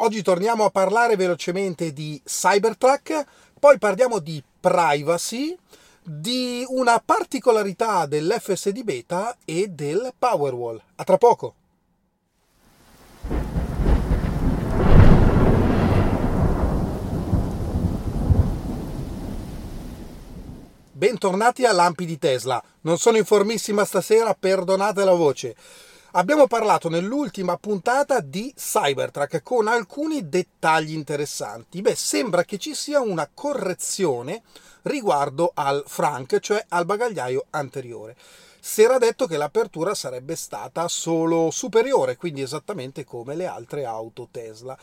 Oggi torniamo a parlare velocemente di Cybertruck, poi parliamo di privacy, di una particolarità dell'FSD beta e del Powerwall. A tra poco! Bentornati a Lampi di Tesla. Non sono informissima stasera, perdonate la voce. Abbiamo parlato nell'ultima puntata di Cybertruck con alcuni dettagli interessanti. Beh, sembra che ci sia una correzione riguardo al Frank, cioè al bagagliaio anteriore. Si era detto che l'apertura sarebbe stata solo superiore, quindi esattamente come le altre auto Tesla.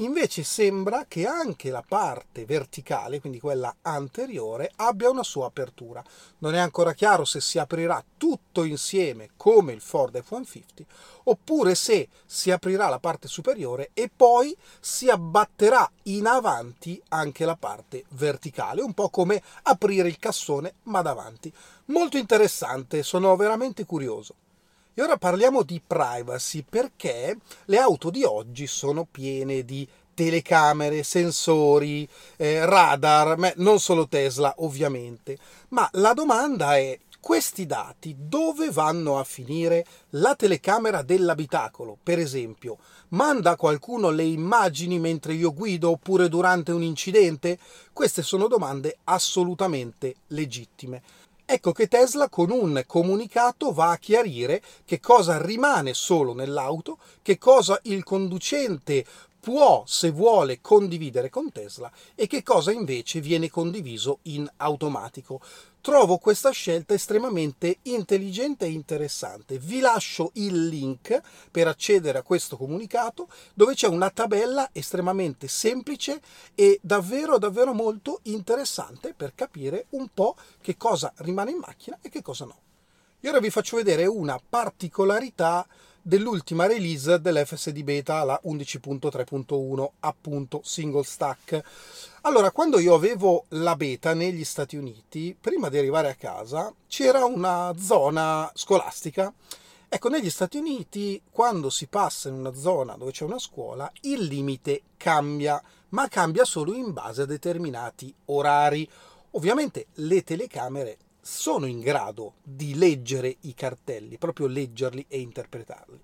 Invece sembra che anche la parte verticale, quindi quella anteriore, abbia una sua apertura. Non è ancora chiaro se si aprirà tutto insieme come il Ford F-150 oppure se si aprirà la parte superiore e poi si abbatterà in avanti anche la parte verticale, un po' come aprire il cassone ma davanti. Molto interessante, sono veramente curioso. E ora parliamo di privacy perché le auto di oggi sono piene di telecamere, sensori, eh, radar, beh, non solo Tesla ovviamente, ma la domanda è questi dati dove vanno a finire? La telecamera dell'abitacolo, per esempio, manda qualcuno le immagini mentre io guido oppure durante un incidente? Queste sono domande assolutamente legittime. Ecco che Tesla con un comunicato va a chiarire che cosa rimane solo nell'auto, che cosa il conducente può, se vuole, condividere con Tesla e che cosa invece viene condiviso in automatico. Trovo questa scelta estremamente intelligente e interessante. Vi lascio il link per accedere a questo comunicato dove c'è una tabella estremamente semplice e davvero davvero molto interessante per capire un po' che cosa rimane in macchina e che cosa no. E ora vi faccio vedere una particolarità dell'ultima release dell'FSD beta, la 11.3.1, appunto single stack. Allora, quando io avevo la beta negli Stati Uniti, prima di arrivare a casa, c'era una zona scolastica. Ecco, negli Stati Uniti, quando si passa in una zona dove c'è una scuola, il limite cambia, ma cambia solo in base a determinati orari. Ovviamente le telecamere sono in grado di leggere i cartelli, proprio leggerli e interpretarli.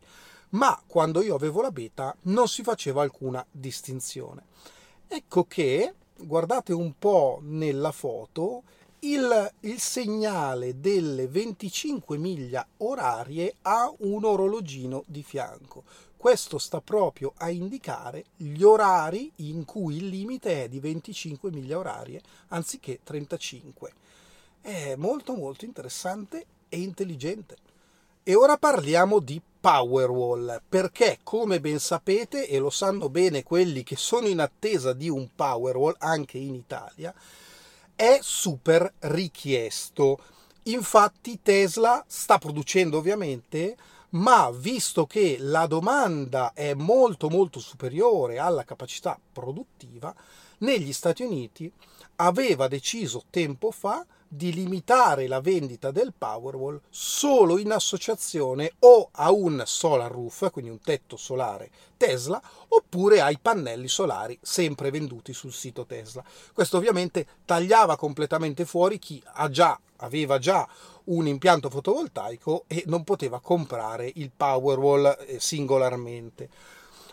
Ma quando io avevo la beta non si faceva alcuna distinzione. Ecco che, guardate un po' nella foto, il, il, segnale delle 25 miglia orarie ha un orologino di fianco. Questo sta proprio a indicare gli orari in cui il limite è di 25 miglia orarie anziché 35 è molto molto interessante e intelligente. E ora parliamo di Powerwall, perché come ben sapete, e lo sanno bene quelli che sono in attesa di un Powerwall anche in Italia, è super richiesto. Infatti Tesla sta producendo ovviamente, ma visto che la domanda è molto molto superiore alla capacità produttiva, negli Stati Uniti aveva deciso tempo fa di limitare la vendita del Powerwall solo in associazione o a un solar roof, quindi un tetto solare Tesla, oppure ai pannelli solari sempre venduti sul sito Tesla. Questo ovviamente tagliava completamente fuori chi già, aveva già un impianto fotovoltaico e non poteva comprare il Powerwall eh, singolarmente.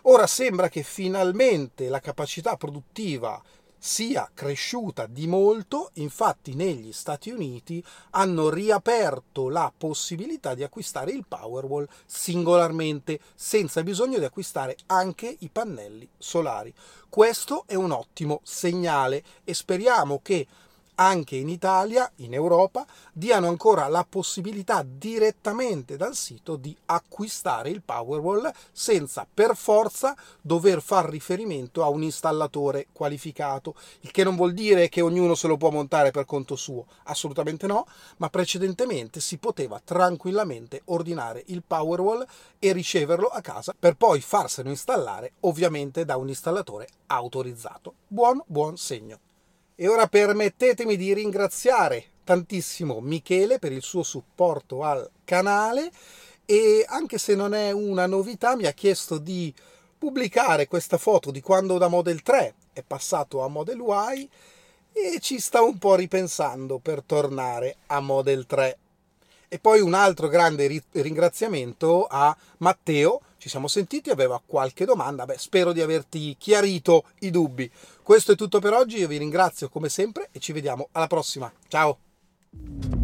Ora sembra che finalmente la capacità produttiva sia cresciuta di molto, infatti negli Stati Uniti hanno riaperto la possibilità di acquistare il Powerwall singolarmente senza bisogno di acquistare anche i pannelli solari. Questo è un ottimo segnale e speriamo che anche in Italia, in Europa, diano ancora la possibilità direttamente dal sito di acquistare il Powerwall senza per forza dover far riferimento a un installatore qualificato, il che non vuol dire che ognuno se lo può montare per conto suo, assolutamente no, ma precedentemente si poteva tranquillamente ordinare il Powerwall e riceverlo a casa per poi farselo installare ovviamente da un installatore autorizzato. Buon buon segno. E ora permettetemi di ringraziare tantissimo Michele per il suo supporto al canale e anche se non è una novità mi ha chiesto di pubblicare questa foto di quando da Model 3 è passato a Model Y e ci sta un po' ripensando per tornare a Model 3. E poi un altro grande ringraziamento a Matteo, ci siamo sentiti, aveva qualche domanda, beh spero di averti chiarito i dubbi. Questo è tutto per oggi, io vi ringrazio come sempre e ci vediamo alla prossima. Ciao!